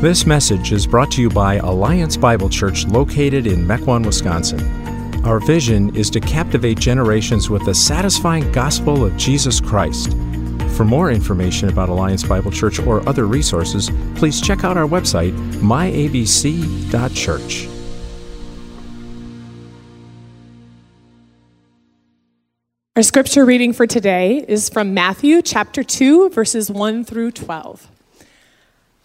This message is brought to you by Alliance Bible Church located in Mequon, Wisconsin. Our vision is to captivate generations with the satisfying gospel of Jesus Christ. For more information about Alliance Bible Church or other resources, please check out our website, myabc.church. Our scripture reading for today is from Matthew chapter 2, verses 1 through 12.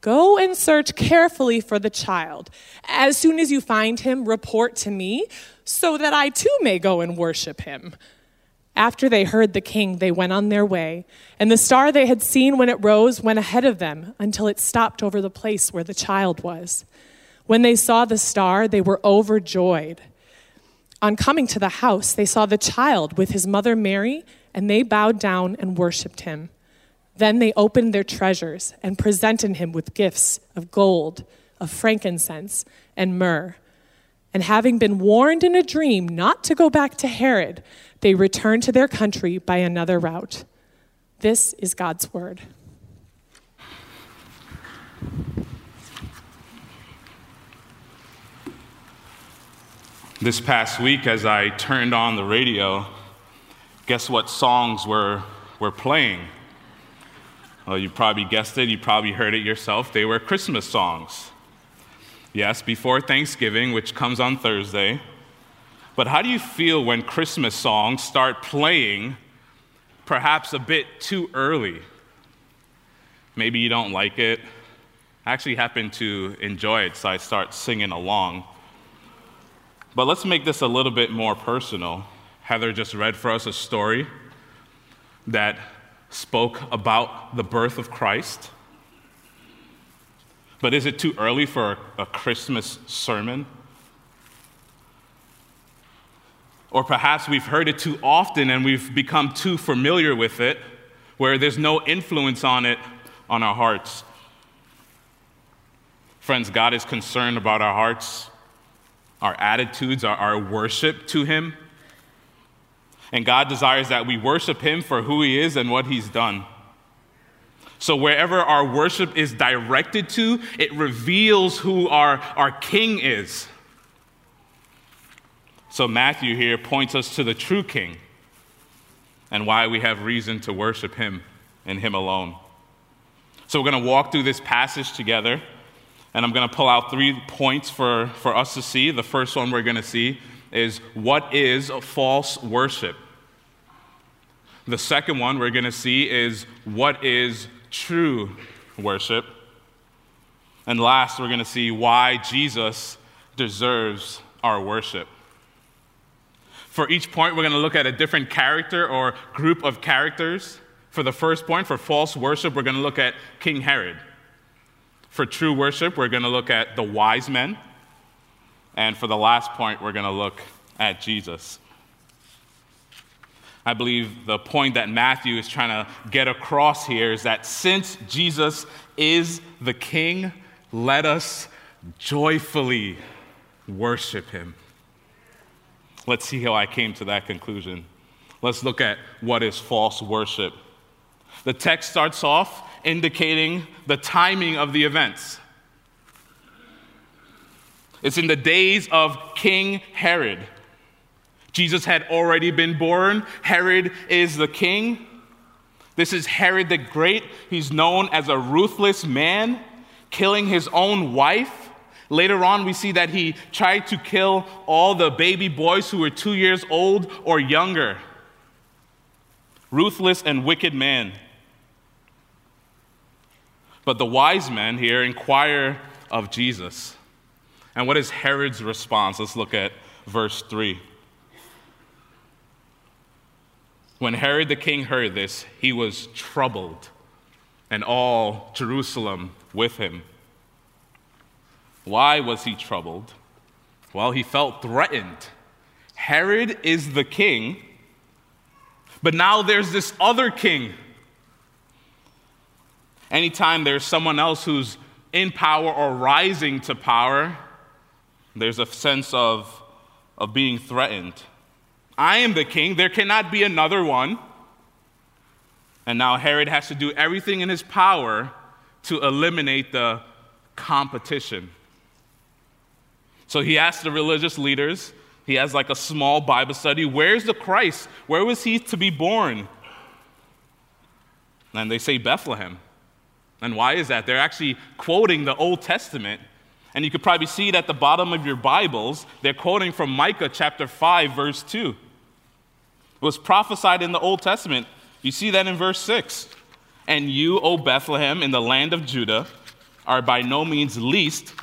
Go and search carefully for the child. As soon as you find him, report to me, so that I too may go and worship him. After they heard the king, they went on their way, and the star they had seen when it rose went ahead of them until it stopped over the place where the child was. When they saw the star, they were overjoyed. On coming to the house, they saw the child with his mother Mary, and they bowed down and worshiped him. Then they opened their treasures and presented him with gifts of gold, of frankincense, and myrrh. And having been warned in a dream not to go back to Herod, they returned to their country by another route. This is God's word. This past week, as I turned on the radio, guess what songs were, were playing? Well, you probably guessed it, you probably heard it yourself. They were Christmas songs. Yes, before Thanksgiving, which comes on Thursday. But how do you feel when Christmas songs start playing perhaps a bit too early? Maybe you don't like it. I actually happen to enjoy it, so I start singing along. But let's make this a little bit more personal. Heather just read for us a story that spoke about the birth of Christ. But is it too early for a Christmas sermon? Or perhaps we've heard it too often and we've become too familiar with it, where there's no influence on it on our hearts. Friends, God is concerned about our hearts, our attitudes, our, our worship to Him. And God desires that we worship Him for who He is and what He's done. So, wherever our worship is directed to, it reveals who our, our King is. So, Matthew here points us to the true King and why we have reason to worship Him and Him alone. So, we're going to walk through this passage together, and I'm going to pull out three points for, for us to see. The first one we're going to see is what is false worship? The second one we're going to see is what is true worship? And last, we're going to see why Jesus deserves our worship. For each point, we're going to look at a different character or group of characters. For the first point, for false worship, we're going to look at King Herod. For true worship, we're going to look at the wise men. And for the last point, we're going to look at Jesus. I believe the point that Matthew is trying to get across here is that since Jesus is the King, let us joyfully worship him. Let's see how I came to that conclusion. Let's look at what is false worship. The text starts off indicating the timing of the events. It's in the days of King Herod. Jesus had already been born. Herod is the king. This is Herod the Great. He's known as a ruthless man, killing his own wife. Later on, we see that he tried to kill all the baby boys who were two years old or younger. ruthless and wicked man. But the wise men here inquire of Jesus. And what is Herod's response? Let's look at verse 3. When Herod the king heard this, he was troubled, and all Jerusalem with him. Why was he troubled? Well, he felt threatened. Herod is the king, but now there's this other king. Anytime there's someone else who's in power or rising to power, there's a sense of, of being threatened. I am the king, there cannot be another one. And now Herod has to do everything in his power to eliminate the competition. So he asks the religious leaders, he has like a small Bible study, where's the Christ? Where was he to be born? And they say Bethlehem. And why is that? They're actually quoting the Old Testament. And you could probably see it at the bottom of your Bibles. They're quoting from Micah chapter 5, verse 2. It was prophesied in the Old Testament. You see that in verse 6. And you, O Bethlehem, in the land of Judah, are by no means least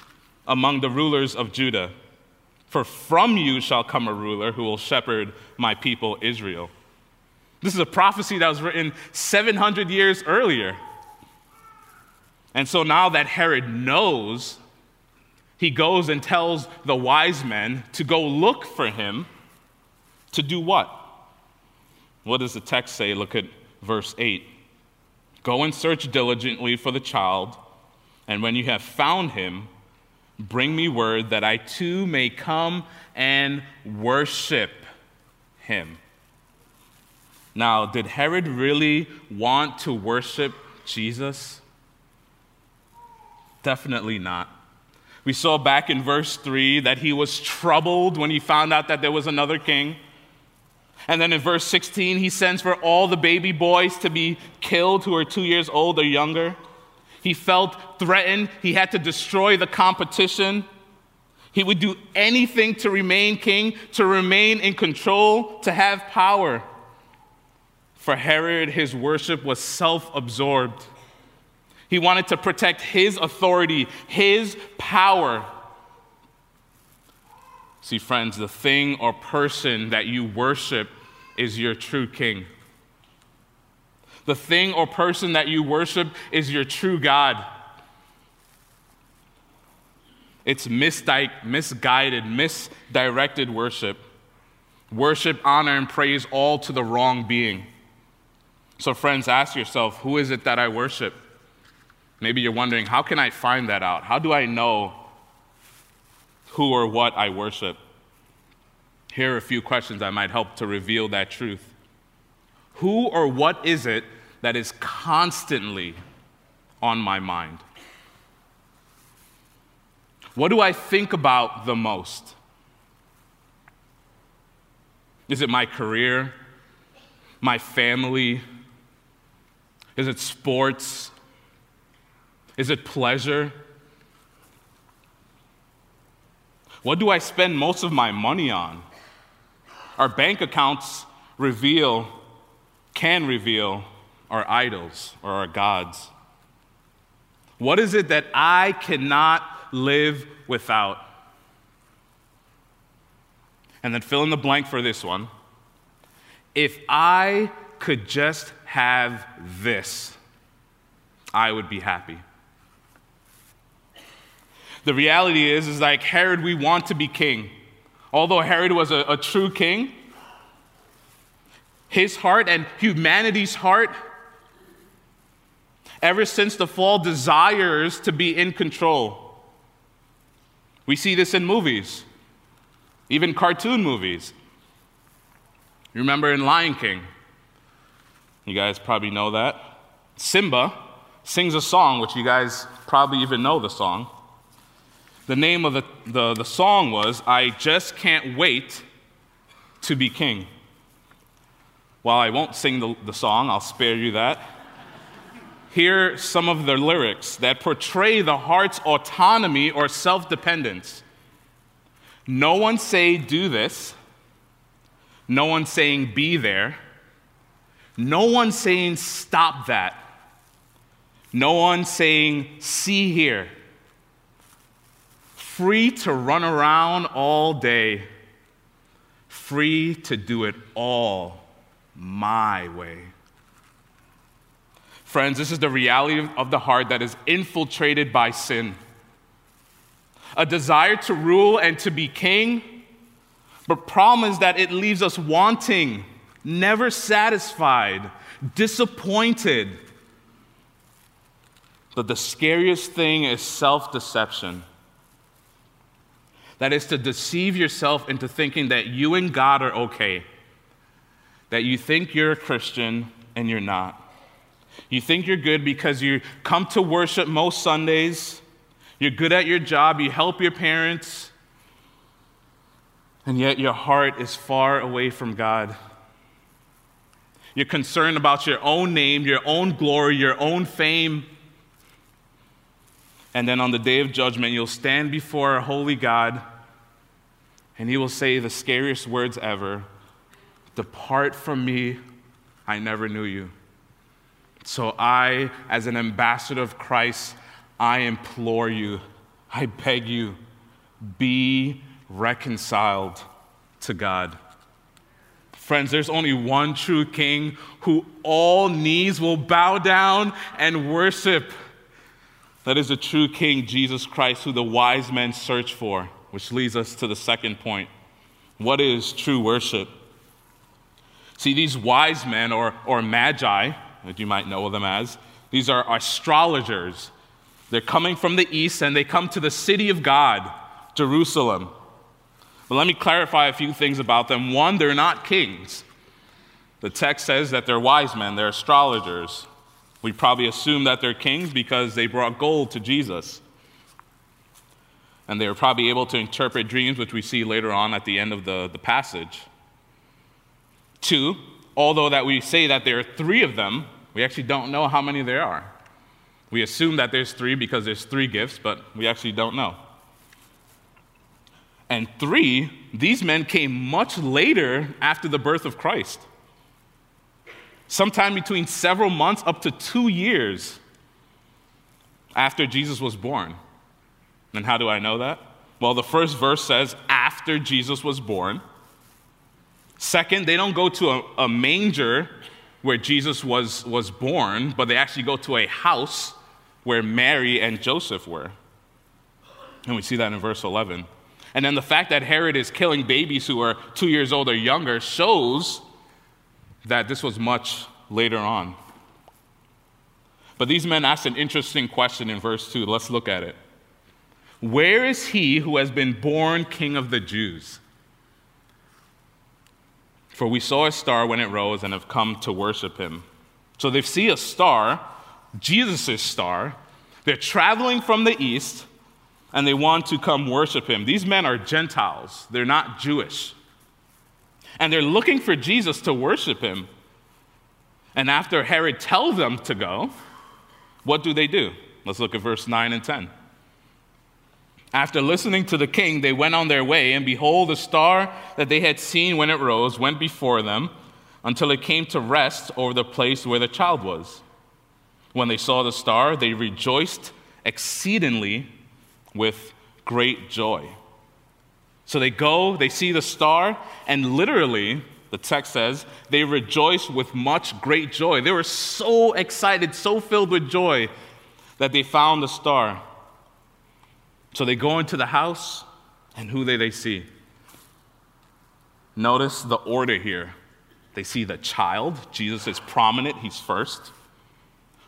among the rulers of Judah. For from you shall come a ruler who will shepherd my people Israel. This is a prophecy that was written 700 years earlier. And so now that Herod knows, he goes and tells the wise men to go look for him to do what? What does the text say? Look at verse 8. Go and search diligently for the child, and when you have found him, bring me word that I too may come and worship him. Now, did Herod really want to worship Jesus? Definitely not. We saw back in verse 3 that he was troubled when he found out that there was another king. And then in verse 16, he sends for all the baby boys to be killed who are two years old or younger. He felt threatened. He had to destroy the competition. He would do anything to remain king, to remain in control, to have power. For Herod, his worship was self absorbed. He wanted to protect his authority, his power. See, friends, the thing or person that you worship is your true king. The thing or person that you worship is your true God. It's misguided, misdirected worship. Worship, honor, and praise all to the wrong being. So, friends, ask yourself who is it that I worship? Maybe you're wondering, how can I find that out? How do I know who or what I worship? Here are a few questions that might help to reveal that truth. Who or what is it that is constantly on my mind? What do I think about the most? Is it my career? My family? Is it sports? Is it pleasure? What do I spend most of my money on? Our bank accounts reveal, can reveal, our idols or our gods. What is it that I cannot live without? And then fill in the blank for this one. If I could just have this, I would be happy. The reality is, is like Herod, we want to be king. Although Herod was a, a true king, his heart and humanity's heart, ever since the fall, desires to be in control. We see this in movies, even cartoon movies. You remember in Lion King? You guys probably know that. Simba sings a song, which you guys probably even know the song. The name of the, the, the song was, I Just Can't Wait to Be King. While I won't sing the, the song, I'll spare you that. Hear some of the lyrics that portray the heart's autonomy or self dependence. No one say, do this. No one saying, be there. No one saying, stop that. No one saying, see here. Free to run around all day. Free to do it all my way. Friends, this is the reality of the heart that is infiltrated by sin. A desire to rule and to be king, but problem is that it leaves us wanting, never satisfied, disappointed. But the scariest thing is self deception. That is to deceive yourself into thinking that you and God are okay, that you think you're a Christian and you're not. You think you're good because you come to worship most Sundays, you're good at your job, you help your parents, and yet your heart is far away from God. You're concerned about your own name, your own glory, your own fame. And then on the day of judgment, you'll stand before a holy God, and he will say the scariest words ever Depart from me, I never knew you. So I, as an ambassador of Christ, I implore you, I beg you, be reconciled to God. Friends, there's only one true king who all knees will bow down and worship. That is the true king, Jesus Christ, who the wise men search for, which leads us to the second point. What is true worship? See, these wise men, or, or magi, as you might know them as. These are astrologers. They're coming from the east and they come to the city of God, Jerusalem. But let me clarify a few things about them. One, they're not kings. The text says that they're wise men, they're astrologers. We probably assume that they're kings because they brought gold to Jesus. And they were probably able to interpret dreams, which we see later on at the end of the, the passage. Two, although that we say that there are three of them, we actually don't know how many there are. We assume that there's three because there's three gifts, but we actually don't know. And three, these men came much later after the birth of Christ. Sometime between several months up to two years after Jesus was born. And how do I know that? Well, the first verse says, after Jesus was born. Second, they don't go to a, a manger where Jesus was, was born, but they actually go to a house where Mary and Joseph were. And we see that in verse 11. And then the fact that Herod is killing babies who are two years old or younger shows that this was much later on. But these men ask an interesting question in verse 2. Let's look at it. Where is he who has been born king of the Jews? For we saw a star when it rose and have come to worship him. So they see a star, Jesus' star. They're traveling from the east and they want to come worship him. These men are Gentiles, they're not Jewish. And they're looking for Jesus to worship him. And after Herod tells them to go, what do they do? Let's look at verse 9 and 10. After listening to the king, they went on their way, and behold, the star that they had seen when it rose went before them until it came to rest over the place where the child was. When they saw the star, they rejoiced exceedingly with great joy. So they go, they see the star, and literally, the text says, they rejoiced with much great joy. They were so excited, so filled with joy that they found the star. So they go into the house, and who do they see? Notice the order here. They see the child. Jesus is prominent, he's first.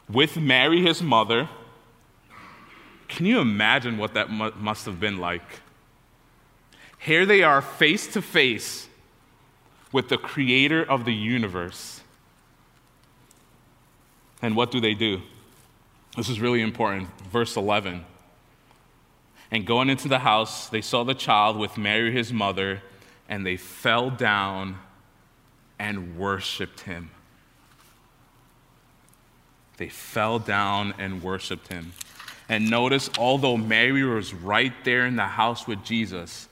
With Mary, his mother. Can you imagine what that must have been like? Here they are face to face with the creator of the universe. And what do they do? This is really important. Verse 11. And going into the house, they saw the child with Mary, his mother, and they fell down and worshiped him. They fell down and worshiped him. And notice, although Mary was right there in the house with Jesus,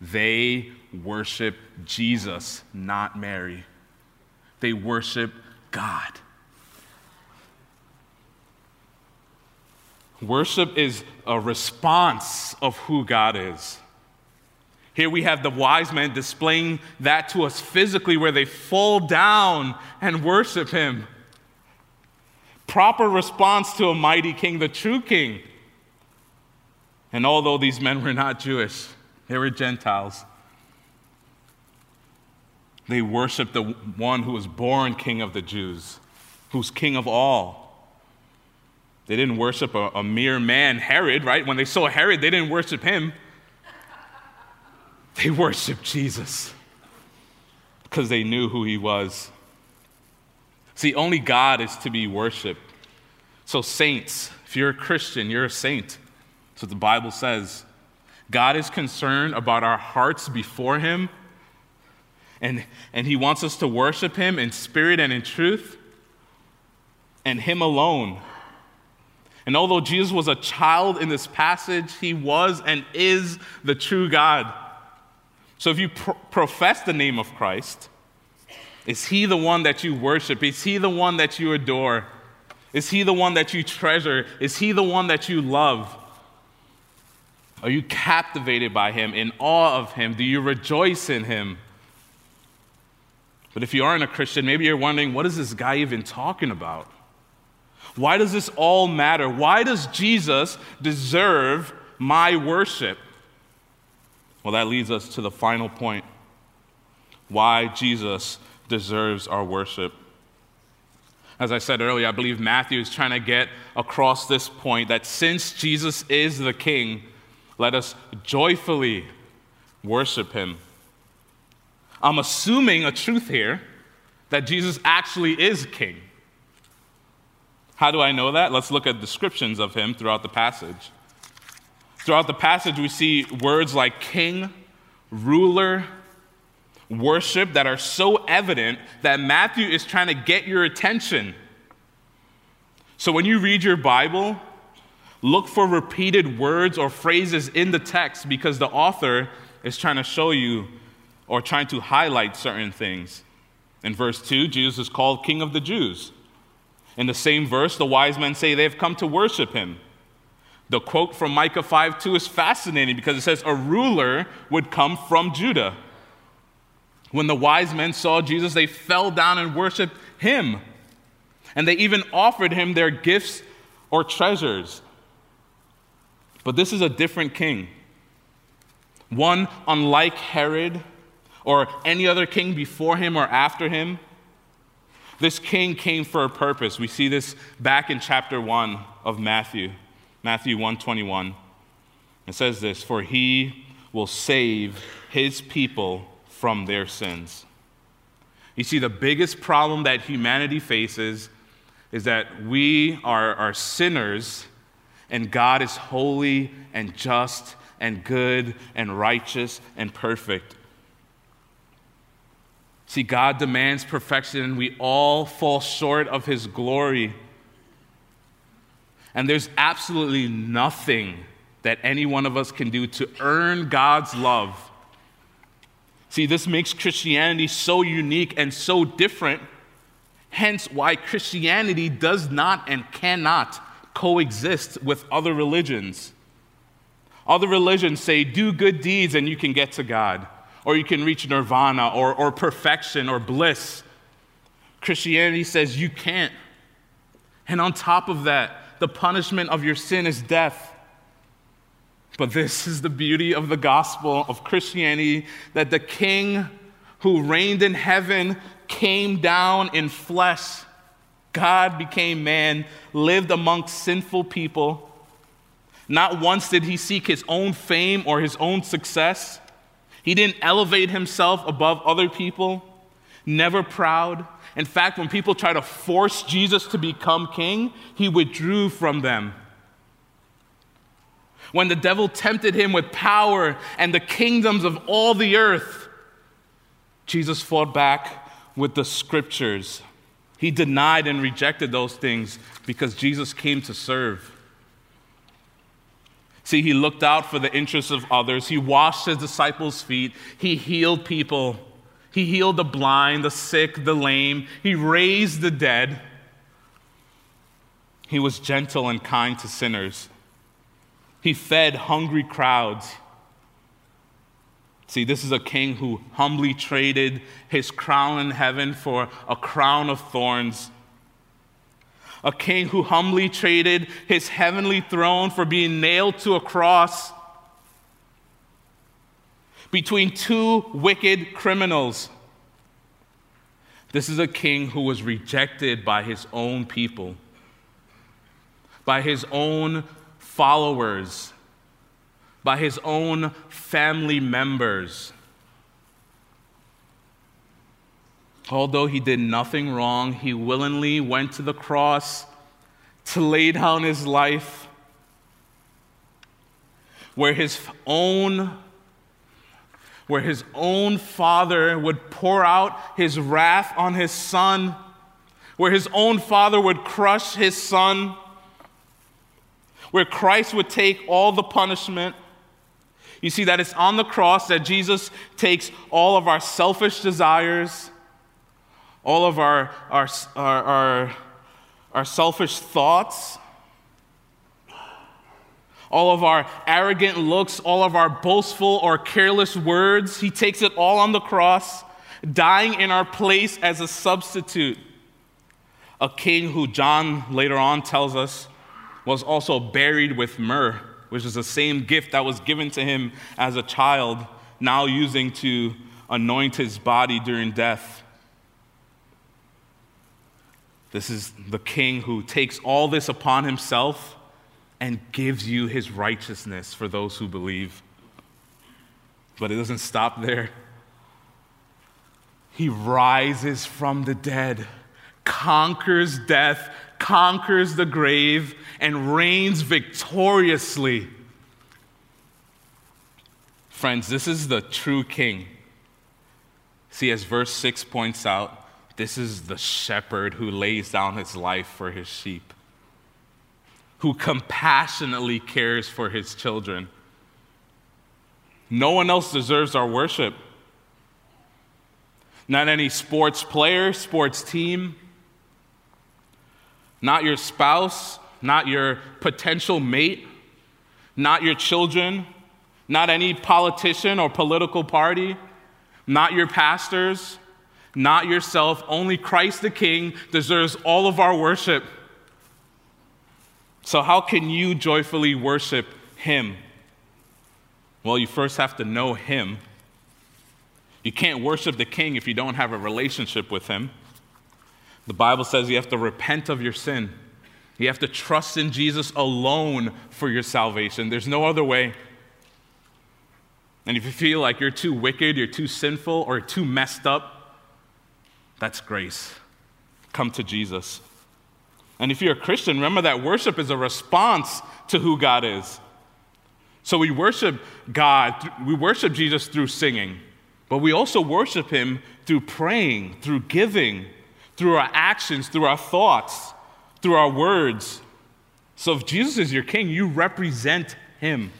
they worship Jesus, not Mary. They worship God. Worship is a response of who God is. Here we have the wise men displaying that to us physically, where they fall down and worship him. Proper response to a mighty king, the true king. And although these men were not Jewish, they were Gentiles. They worshiped the one who was born king of the Jews, who's king of all. They didn't worship a, a, mere man, Herod, right? When they saw Herod, they didn't worship him. They worshiped Jesus because they knew who he was. See, only God is to be worshiped. So, saints, if you're a Christian, you're a saint. That's what the Bible says. God is concerned about our hearts before him, and, and he wants us to worship him in spirit and in truth, and him alone. And although Jesus was a child in this passage, he was and is the true God. So if you pro- profess the name of Christ, is he the one that you worship? Is he the one that you adore? Is he the one that you treasure? Is he the one that you love? Are you captivated by him, in awe of him? Do you rejoice in him? But if you aren't a Christian, maybe you're wondering, what is this guy even talking about? Why does this all matter? Why does Jesus deserve my worship? Well, that leads us to the final point why Jesus deserves our worship. As I said earlier, I believe Matthew is trying to get across this point that since Jesus is the King, let us joyfully worship him. I'm assuming a truth here that Jesus actually is King. How do I know that? Let's look at descriptions of him throughout the passage. Throughout the passage, we see words like king, ruler, worship that are so evident that Matthew is trying to get your attention. So when you read your Bible, look for repeated words or phrases in the text because the author is trying to show you or trying to highlight certain things. In verse 2, Jesus is called King of the Jews. In the same verse, the wise men say they have come to worship him. The quote from Micah 5 2 is fascinating because it says, A ruler would come from Judah. When the wise men saw Jesus, they fell down and worshiped him. And they even offered him their gifts or treasures. But this is a different king. One unlike Herod or any other king before him or after him. This king came for a purpose. We see this back in chapter 1 of Matthew, Matthew 121. It says this, "For he will save his people from their sins." You see, the biggest problem that humanity faces is that we are, are sinners and God is holy and just and good and righteous and perfect. See, God demands perfection, and we all fall short of His glory. And there's absolutely nothing that any one of us can do to earn God's love. See, this makes Christianity so unique and so different, hence, why Christianity does not and cannot coexist with other religions. Other religions say, do good deeds and you can get to God or you can reach nirvana or, or perfection or bliss. Christianity says you can't. And on top of that, the punishment of your sin is death. But this is the beauty of the gospel of Christianity that the king who reigned in heaven came down in flesh. God became man, lived amongst sinful people. Not once did he seek his own fame or his own success. He didn't elevate himself above other people, never proud. In fact, when people try to force Jesus to become king, he withdrew from them. When the devil tempted him with power and the kingdoms of all the earth, Jesus fought back with the scriptures. He denied and rejected those things because Jesus came to serve. See, he looked out for the interests of others. He washed his disciples' feet. He healed people. He healed the blind, the sick, the lame. He raised the dead. He was gentle and kind to sinners. He fed hungry crowds. See, this is a king who humbly traded his crown in heaven for a crown of thorns. A king who humbly traded his heavenly throne for being nailed to a cross between two wicked criminals. This is a king who was rejected by his own people, by his own followers, by his own family members. Although he did nothing wrong, he willingly went to the cross to lay down his life where his own where his own father would pour out his wrath on his son, where his own father would crush his son where Christ would take all the punishment. You see that it's on the cross that Jesus takes all of our selfish desires, all of our, our, our, our, our selfish thoughts, all of our arrogant looks, all of our boastful or careless words. He takes it all on the cross, dying in our place as a substitute. A king who John later on tells us was also buried with myrrh, which is the same gift that was given to him as a child, now using to anoint his body during death. This is the king who takes all this upon himself and gives you his righteousness for those who believe. But it doesn't stop there. He rises from the dead, conquers death, conquers the grave, and reigns victoriously. Friends, this is the true king. See, as verse 6 points out, this is the shepherd who lays down his life for his sheep, who compassionately cares for his children. No one else deserves our worship. Not any sports player, sports team, not your spouse, not your potential mate, not your children, not any politician or political party, not your pastors, not yourself. Only Christ the King deserves all of our worship. So, how can you joyfully worship Him? Well, you first have to know Him. You can't worship the King if you don't have a relationship with Him. The Bible says you have to repent of your sin. You have to trust in Jesus alone for your salvation. There's no other way. And if you feel like you're too wicked, you're too sinful, or too messed up, that's grace. Come to Jesus. And if you're a Christian, remember that worship is a response to who God is. So we worship God, we worship Jesus through singing, but we also worship Him through praying, through giving, through our actions, through our thoughts, through our words. So if Jesus is your king, you represent him.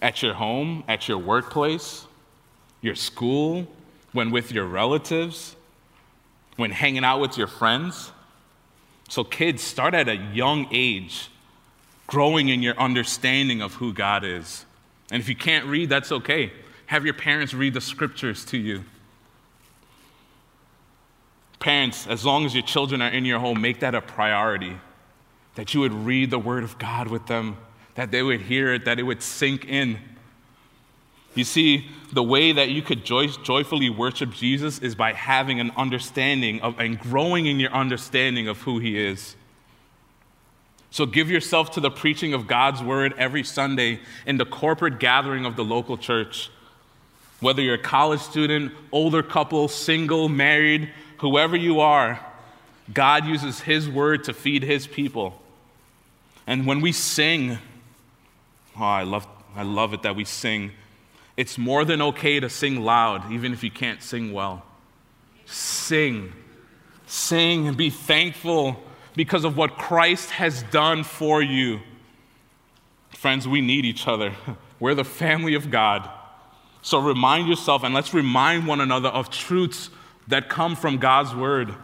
At your home, at your workplace, your school, when with your relatives, when hanging out with your friends. So, kids, start at a young age growing in your understanding of who God is. And if you can't read, that's okay. Have your parents read the scriptures to you. Parents, as long as your children are in your home, make that a priority. That you would read the Word of God with them, that they would hear it, that it would sink in. You see, the way that you could joy- joyfully worship Jesus is by having an understanding of and growing in your understanding of who He is. So give yourself to the preaching of God's Word every Sunday in the corporate gathering of the local church. Whether you're a college student, older couple, single, married, whoever you are, God uses His word to feed His people. And when we sing, oh, I love, I love it that we sing. It's more than okay to sing loud, even if you can't sing well. Sing. Sing and be thankful because of what Christ has done for you. Friends, we need each other. We're the family of God. So remind yourself and let's remind one another of truths that come from God's word.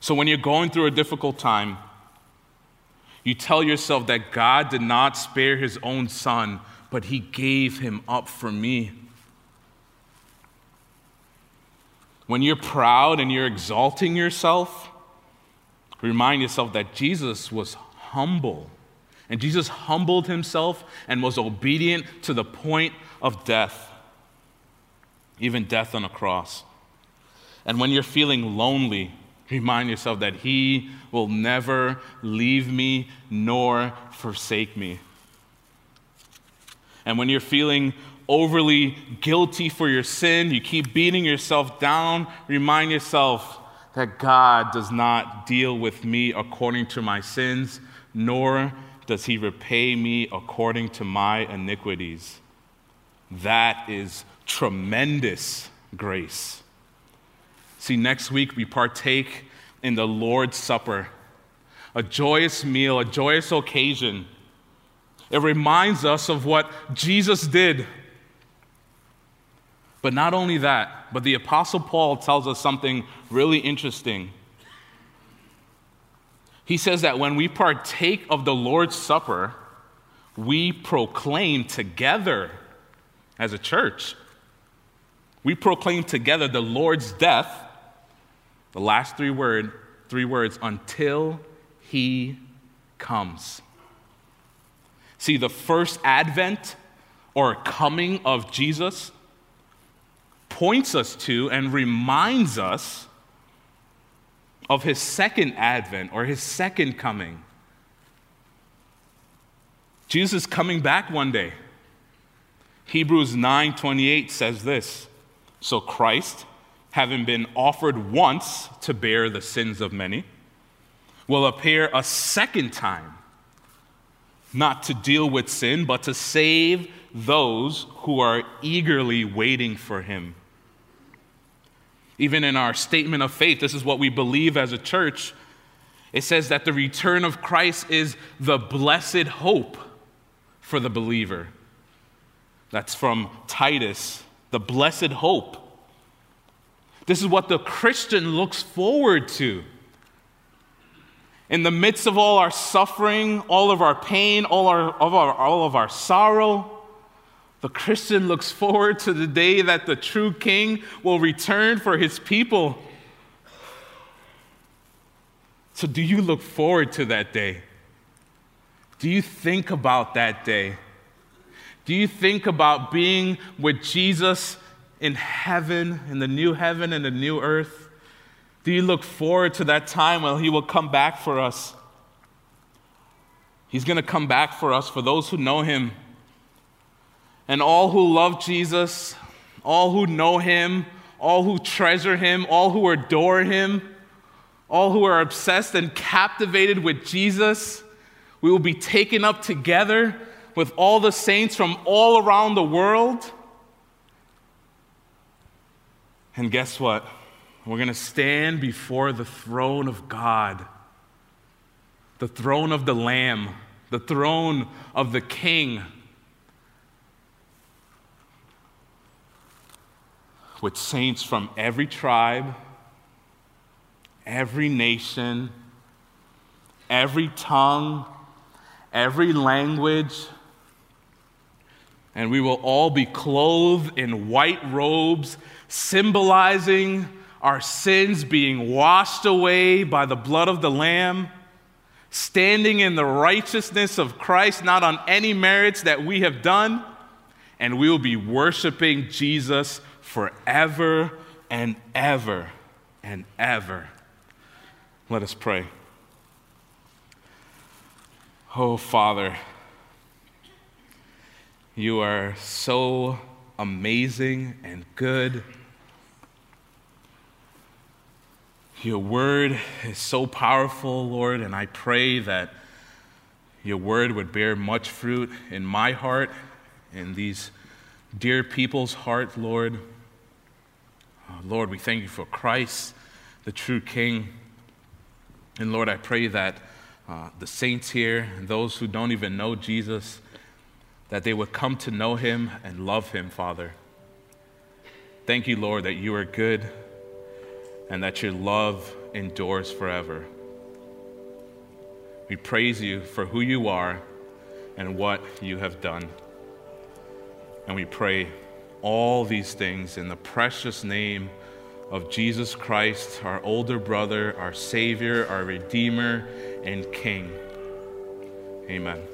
So when you're going through a difficult time, you tell yourself that God did not spare his own son, but he gave him up for me. When you're proud and you're exalting yourself, remind yourself that Jesus was humble. And Jesus humbled himself and was obedient to the point of death, even death on a cross. And when you're feeling lonely, remind yourself that He will never leave me nor forsake me. And when you're feeling overly guilty for your sin, you keep beating yourself down, remind yourself that God does not deal with me according to my sins, nor does He repay me according to my iniquities. That is tremendous grace. See, next week we partake in the Lord's Supper, a joyous meal, a joyous occasion. It reminds us of what Jesus did. But not only that, but the Apostle Paul tells us something really interesting. He says that when we partake of the Lord's Supper, we proclaim together as a church. We proclaim together the Lord's death, the last three, word, three words, until he comes. See, the first advent or coming of Jesus points us to and reminds us of his second advent or his second coming. Jesus is coming back one day. Hebrews 9:28 says this. So Christ, having been offered once to bear the sins of many, will appear a second time, not to deal with sin, but to save those who are eagerly waiting for him. Even in our statement of faith, this is what we believe as a church. It says that the return of Christ is the blessed hope for the believer. That's from Titus, the blessed hope. This is what the Christian looks forward to. In the midst of all our suffering, all of our pain, all, our, of our, all of our sorrow, the Christian looks forward to the day that the true king will return for his people. So, do you look forward to that day? Do you think about that day? Do you think about being with Jesus in heaven, in the new heaven and the new earth? Do you look forward to that time when He will come back for us? He's going to come back for us, for those who know Him. And all who love Jesus, all who know Him, all who treasure Him, all who adore Him, all who are obsessed and captivated with Jesus, we will be taken up together with all the saints from all around the world. And guess what? We're going to stand before the throne of God, the throne of the Lamb, the throne of the King. With saints from every tribe, every nation, every tongue, every language, and we will all be clothed in white robes, symbolizing our sins being washed away by the blood of the Lamb, standing in the righteousness of Christ, not on any merits that we have done, and we will be worshiping Jesus forever and ever and ever. Let us pray. Oh, Father. You are so amazing and good. Your word is so powerful, Lord, and I pray that your word would bear much fruit in my heart, in these dear people's heart, Lord. Uh, Lord, we thank you for Christ, the true King. And Lord, I pray that uh, the saints here those who don't even know Jesus, that they would come to know him and love him, Father. Thank you, Lord, that you are good and that your love endures forever. We praise you for who you are and what you have done. And we pray all these things in the precious name of Jesus Christ, our older brother, our Savior, our Redeemer, and King. Amen.